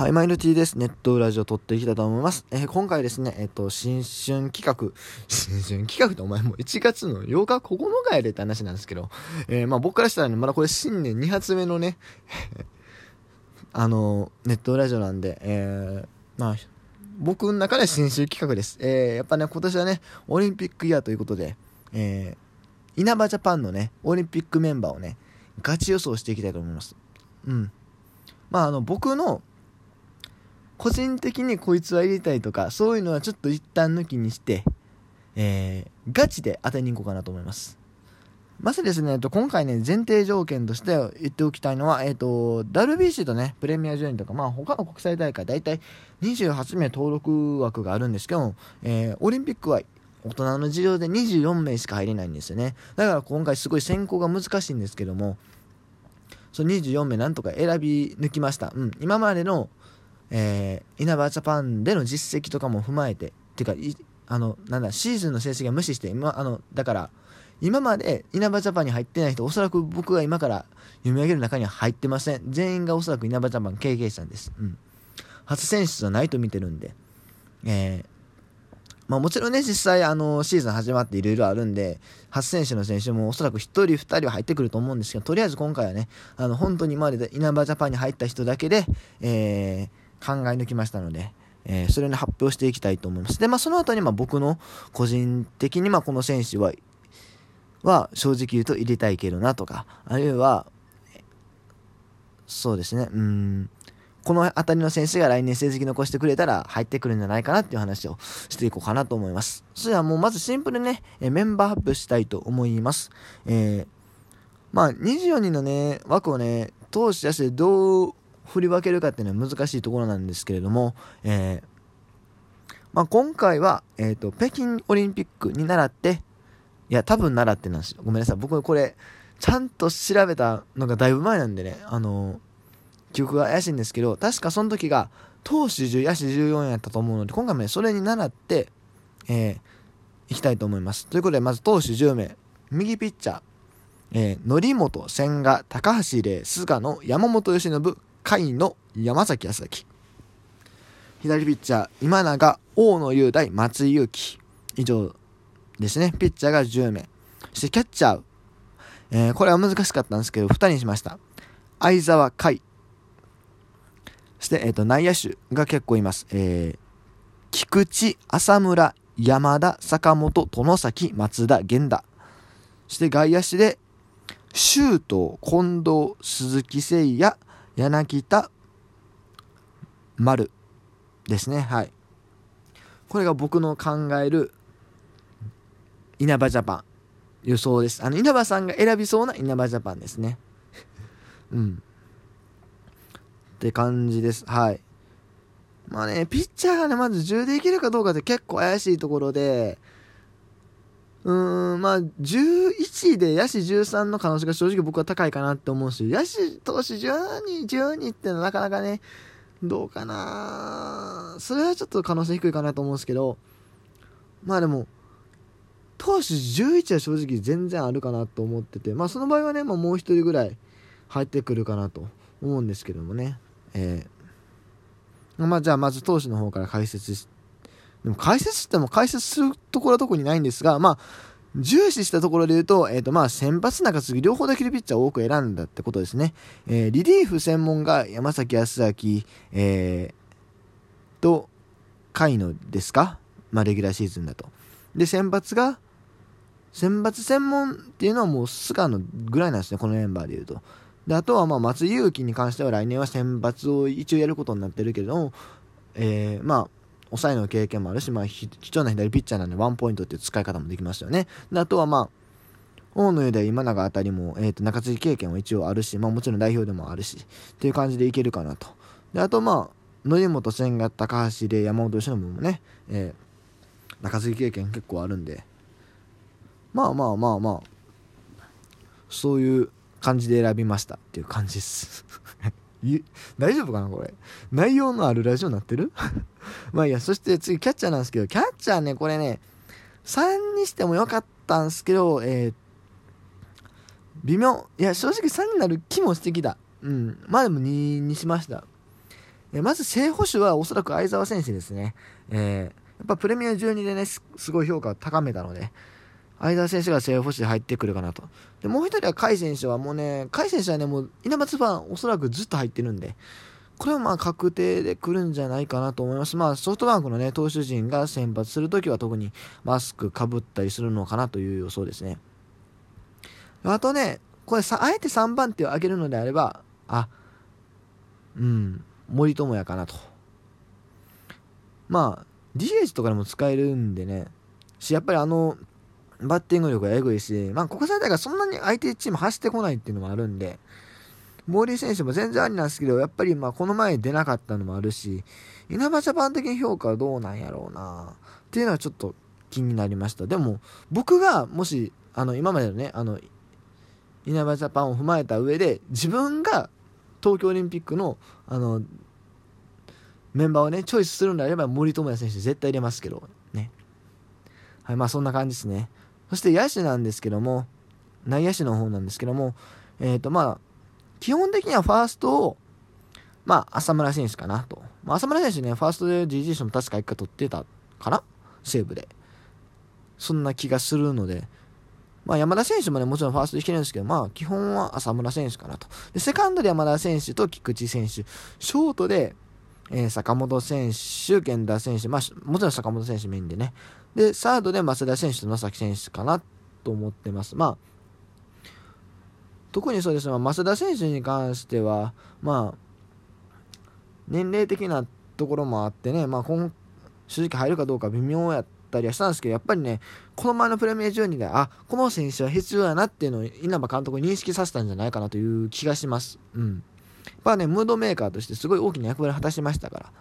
はい、マイルティーです。ネットラジオ撮っていきたいと思います。えー、今回ですね、えっ、ー、と、新春企画、新春企画ってお前もう1月の8日？9日やでって話なんですけど、えー、まあ僕からしたらね、まだこれ新年2発目のね、あの、ネットラジオなんで、え、まあ、僕の中で新春企画です。えー、やっぱね、今年はね、オリンピックイヤーということで、え、稲葉ジャパンのね、オリンピックメンバーをね、ガチ予想していきたいと思います。うん。まあ、あの、僕の、個人的にこいつは入れたいとか、そういうのはちょっと一旦抜きにして、えー、ガチで当てに行こうかなと思います。まずですね、えっと今回ね、前提条件として言っておきたいのは、えっ、ー、と、WBC とね、プレミア12とか、まあ他の国際大会、大体28名登録枠があるんですけど、えー、オリンピックは大人の事情で24名しか入れないんですよね。だから今回すごい選考が難しいんですけども、その24名なんとか選び抜きました。うん、今までのえー、稲葉ジャパンでの実績とかも踏まえて、っていうか、あの、なんだ、シーズンの成績は無視して、今、あの、だから、今まで稲葉ジャパンに入ってない人、おそらく僕が今から読み上げる中には入ってません。全員がおそらく稲葉ジャパン経験者です。うん。初選出はないと見てるんで。えー、まあもちろんね、実際あの、シーズン始まっていろいろあるんで、初選手の選手もおそらく1人2人は入ってくると思うんですけど、とりあえず今回はね、あの、本当に今まで稲葉ジャパンに入った人だけで、えー、考え抜きましたので、えー、それに発表していきたいと思います。で、まあ、その後に、まあ、僕の個人的に、まあ、この選手は、は、正直言うと入れたいけどなとか、あるいは、そうですね、うん、この辺りの選手が来年成績残してくれたら入ってくるんじゃないかなっていう話をしていこうかなと思います。それではもうまずシンプルにね、メンバー発表したいと思います。えー、まあ、24人のね、枠をね、投手やしてどう振り分けるかっていうのは難しいところなんですけれども、えー、まあ、今回は、え、ー、と、北京オリンピックに習って、いや、多分習ってなんですよ。ごめんなさい。僕これ、ちゃんと調べたのがだいぶ前なんでね、あの記憶が怪しいんですけど、確かその時が、投手10、野手14やったと思うので、今回もね、それに習って、えー、いきたいと思います。ということで、まず投手10名、右ピッチャー、えー、則本、千賀、高橋礼、菅野、山本由伸、甲斐の山崎康明。左ピッチャー今永大野雄大松井裕樹。以上ですね。ピッチャーが10名。そしてキャッチャー、えー、これは難しかったんですけど2人にしました。相沢海。そして、えーと、内野手が結構います、えー、菊池浅村山田坂本殿崎松田源田。そして外野手で周東近藤鈴木誠也。柳田丸ですね。はい。これが僕の考える稲葉ジャパン。予想です。あの稲葉さんが選びそうな稲葉ジャパンですね。うん。って感じです。はい。まあねピッチャーがねまず10でいけるかどうかって結構怪しいところでうーん、まあ、11で野手13の可能性が正直僕は高いかなって思うし、野手投手12、12ってのはなかなかね、どうかなそれはちょっと可能性低いかなと思うんですけど、まあでも、投手11は正直全然あるかなと思ってて、まあその場合はね、まあ、もう1人ぐらい入ってくるかなと思うんですけどもね。えー、まあじゃあまず投手の方から解説して、でも解説しても解説するところは特にないんですが、まあ、重視したところで言うと、えっ、ー、と、まあ、先発中継ぎ両方できるピッチャーを多く選んだってことですね。えー、リリーフ専門が山崎康明、えー、と、甲斐野ですか？まあ、レギュラーシーズンだと。で、先発が、選抜専門っていうのはもう菅野ぐらいなんですね、このメンバーで言うと。で、あとはまあ松井裕樹に関しては来年は選抜を一応やることになってるけれども、えー、まあ、抑えの経験もあるし、まあ、貴重な左ピッチャーなんでワンポイントっていう使い方もできますよね。であとはまあ、大野雄大、今永あたりも、えー、と中継ぎ経験は一応あるし、まあ、もちろん代表でもあるし、っていう感じでいけるかなと。であとまあ、則本千賀、高橋で山本由伸もね、えー、中継ぎ経験結構あるんで、まあまあまあまあ、そういう感じで選びましたっていう感じです大丈夫かなこれ。内容のあるラジオになってる？まあいいや、そして次キャッチャーなんですけど、キャッチャーね、これね、3にしてもよかったんですけど、えー、微妙。いや、正直3になる気もしてきた。うん。まあでも2にしました。えまず正捕手はおそらく相澤選手ですね。えー、やっぱプレミア12でねす、すごい評価を高めたので、相澤選手が正捕手で入ってくるかなと。で、もう一人は甲斐選手はもうね、甲斐選手はね、もう稲松ファンおそらくずっと入ってるんで、これはまあ確定で来るんじゃないかなと思います。まあソフトバンクのね、投手陣が先発するときは特にマスクかぶったりするのかなという予想ですね。あとね、これさ、あえて3番手を上げるのであれば、あ、うん、森友哉かなと。まあ、DH とかでも使えるんでね、し、やっぱりあの、バッティング力がエグいし、まあ、国際大会そんなに相手チーム走ってこないっていうのもあるんで、森選手も全然ありなんですけど、やっぱりまあこの前出なかったのもあるし、稲葉ジャパン的に評価はどうなんやろうなっていうのはちょっと気になりました。でも、僕がもし、あの、今までのね、あの、稲葉ジャパンを踏まえた上で、自分が東京オリンピックの、あの、メンバーをね、チョイスするんであれば森友哉選手絶対入れますけど、ね。はい、まあそんな感じですね。そして野手なんですけども、内野手の方なんですけども、えっ、ー、とまあ、基本的にはファーストを、まあ、浅村選手かなと。まあ、浅村選手ね、ファーストで GG 賞も確か1回取ってたかな？西武で。そんな気がするので、まあ、山田選手もね、もちろんファーストできるんですけど、まあ、基本は浅村選手かなと。で、セカンドで山田選手と菊池選手。ショートで、えー、坂本選手、源田選手、まあ、もちろん坂本選手メインでね。で、サードで増田選手と野崎選手かなと思ってます。まあ、特にそうですね、増田選手に関しては、まあ、年齢的なところもあってね、まあ、今正直入るかどうか微妙やったりはしたんですけど、やっぱりね、この前のプレミア12で、あ、この選手は必要やなっていうのを稲葉監督に認識させたんじゃないかなという気がします。うん。やっぱね、ムードメーカーとしてすごい大きな役割を果たしましたから。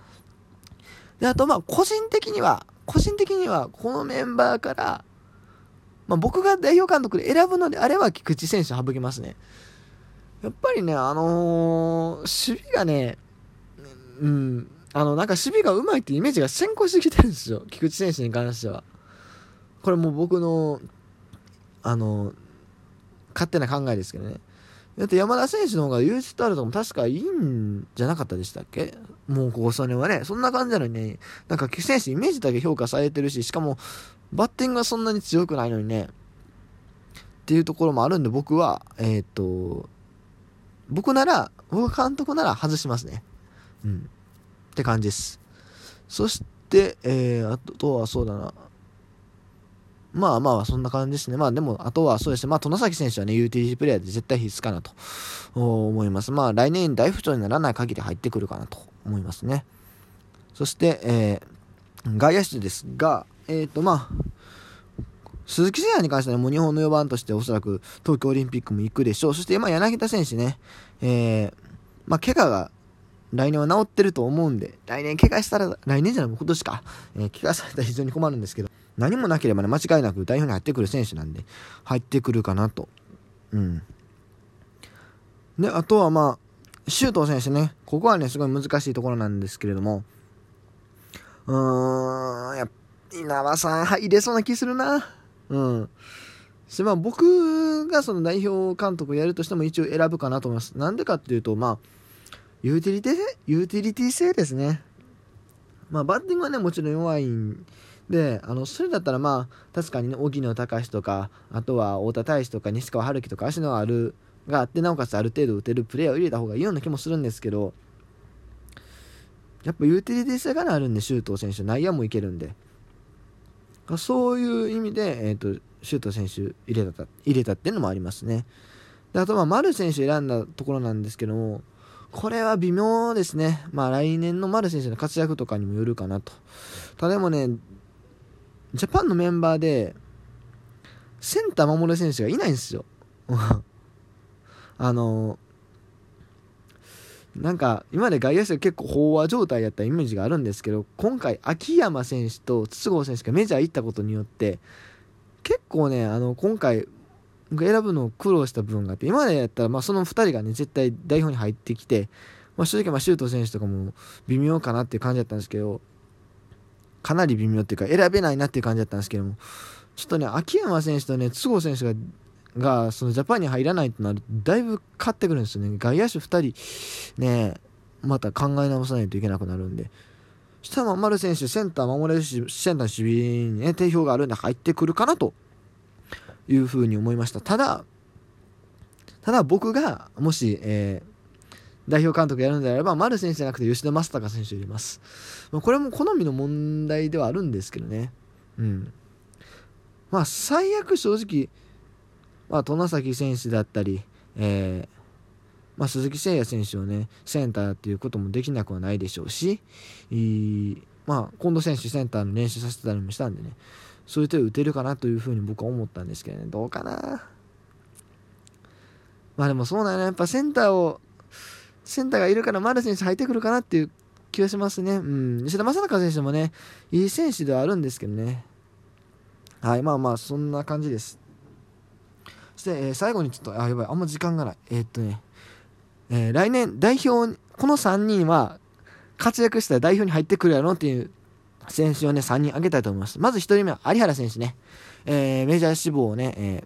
で、あと、まあ、個人的には、個人的には、このメンバーから、まあ、僕が代表監督で選ぶのであれば菊池選手省きますね。やっぱりね、あのー、守備がね、うん、あの、なんか守備がうまいってイメージが先行してきてるんですよ。菊池選手に関しては。これもう僕の、あの、勝手な考えですけどね。だって山田選手の方がユースタールとも確かいいんじゃなかったでしたっけ？もうここ数年はね、そんな感じなのにね、なんか菊選手イメージだけ評価されてるし、しかもバッティングがそんなに強くないのにね、っていうところもあるんで、僕は、えっ、と、僕なら、僕監督なら外しますね。うん。って感じです。そして、えー、あとはそうだな。まあまあ、そんな感じですね。まあでも、あとはそうですね。まあ、殿崎選手はね、UTG プレイヤーで絶対必須かなと思います。まあ、来年大不調にならない限り入ってくるかなと思いますね。そして、えー、外野手ですが、えっ、ー、と、まあ、鈴木誠也に関してはもう日本の4番としておそらく東京オリンピックも行くでしょう。そして、まあ、柳田選手ね、えー、まあ、怪我が来年は治ってると思うんで、来年怪我したら、来年じゃない、今年か、えー、怪我されたら非常に困るんですけど、何もなければね、間違いなく代表に入ってくる選手なんで、入ってくるかなと。うん。で、あとはまあ、周東選手ね、ここはね、すごい難しいところなんですけれども、うーん、や稲葉さん入れそうな気するな。うん。しまあ僕がその代表監督をやるとしても一応選ぶかなと思います。なんでかっていうと、まあ、ユーティリティ、ユーティリティ性ですね。まあバッティングはね、もちろん弱いんで、あの、それだったらまあ、確かにね、荻野隆とか、あとは太田大志とか西川春樹とか足のある、があって、なおかつある程度打てるプレーヤーを入れた方がいいような気もするんですけど、やっぱユーティリティ性があるんで、周東選手、内野もいけるんで。そういう意味で、えーと、シュー選手入れた入れたっていうのもありますね。であとは丸選手選んだところなんですけども、これは微妙ですね。まあ来年の丸選手の活躍とかにもよるかなと。ただでもね、ジャパンのメンバーで、センター守る選手がいないんですよ。あのなんか今まで外野手が結構飽和状態やったイメージがあるんですけど今回秋山選手と筒香選手がメジャー行ったことによって結構ねあの今回選ぶのを苦労した部分があって今までやったらまあその2人がね絶対代表に入ってきて、まあ、正直まあ周東選手とかも微妙かなっていう感じだったんですけどかなり微妙っていうか選べないなっていう感じだったんですけどもちょっとね秋山選手とね筒香選手ががそのジャパンに入らないとなるとだいぶ変わってくるんですよね外野手2人ねまた考え直さないといけなくなるんで。下も丸選手、センター守れるし、センター守備にね、定評があるんで入ってくるかなというふうに思いました。ただ、ただ僕が、もし、えー、代表監督やるんであれば、丸選手じゃなくて吉田正尚選手を入れます。これも好みの問題ではあるんですけどね。うん。まあ、最悪正直、まあ、外崎選手だったり、えー、まあ、鈴木誠也選手をね、センターっていうこともできなくはないでしょうし、まあ、近藤選手センターの練習させてたりもしたんでね、そういう手を打てるかなというふうに僕は思ったんですけどね、どうかな。まあでもそうだよね、やっぱセンターを、センターがいるから丸選手入ってくるかなっていう気がしますね。うん。吉田正尚選手もね、いい選手ではあるんですけどね。はい、まあまあ、そんな感じです。そして、えー、最後にちょっと、あ、やばい、あんま時間がない。えー、っとね、えー、来年代表、この3人は活躍したら代表に入ってくるやろっていう選手をね、3人挙げたいと思います。まず1人目は有原選手ね。えー、メジャー志望をね、え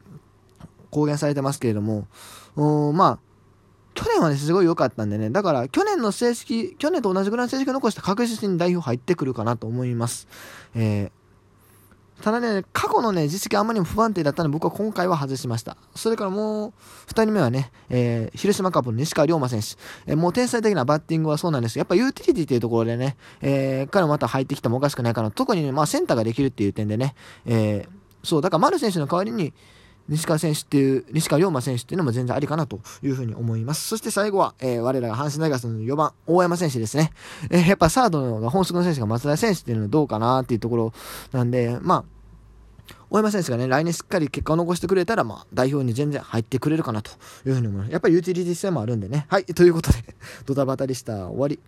ー、公言されてますけれども、おまあ、去年はね、すごい良かったんでね、だから去年の成績、去年と同じぐらいの成績を残した確実に代表入ってくるかなと思います。えーただね、過去のね、実績あんまりにも不安定だったので僕は今回は外しました。それからもう、2人目はね、えー、広島カップの西川龍馬選手。えー、もう天才的なバッティングはそうなんですやっぱユーティリティというところでね、えー、彼また入ってきてもおかしくないかな。特にね、まあセンターができるっていう点でね、えー、そう、だから丸選手の代わりに、西川選手っていう、西川龍馬選手っていうのも全然ありかなというふうに思います。そして最後は、えー、我らが阪神大学の4番、大山選手ですね。えー、やっぱサードのが本職の選手が松田選手っていうのはどうかなっていうところなんで、まあ、大山選手がね、来年しっかり結果を残してくれたら、まあ、代表に全然入ってくれるかなというふうに思います。やっぱりユーティリティ性もあるんでね。はい、ということで、ドタバタでした。終わり。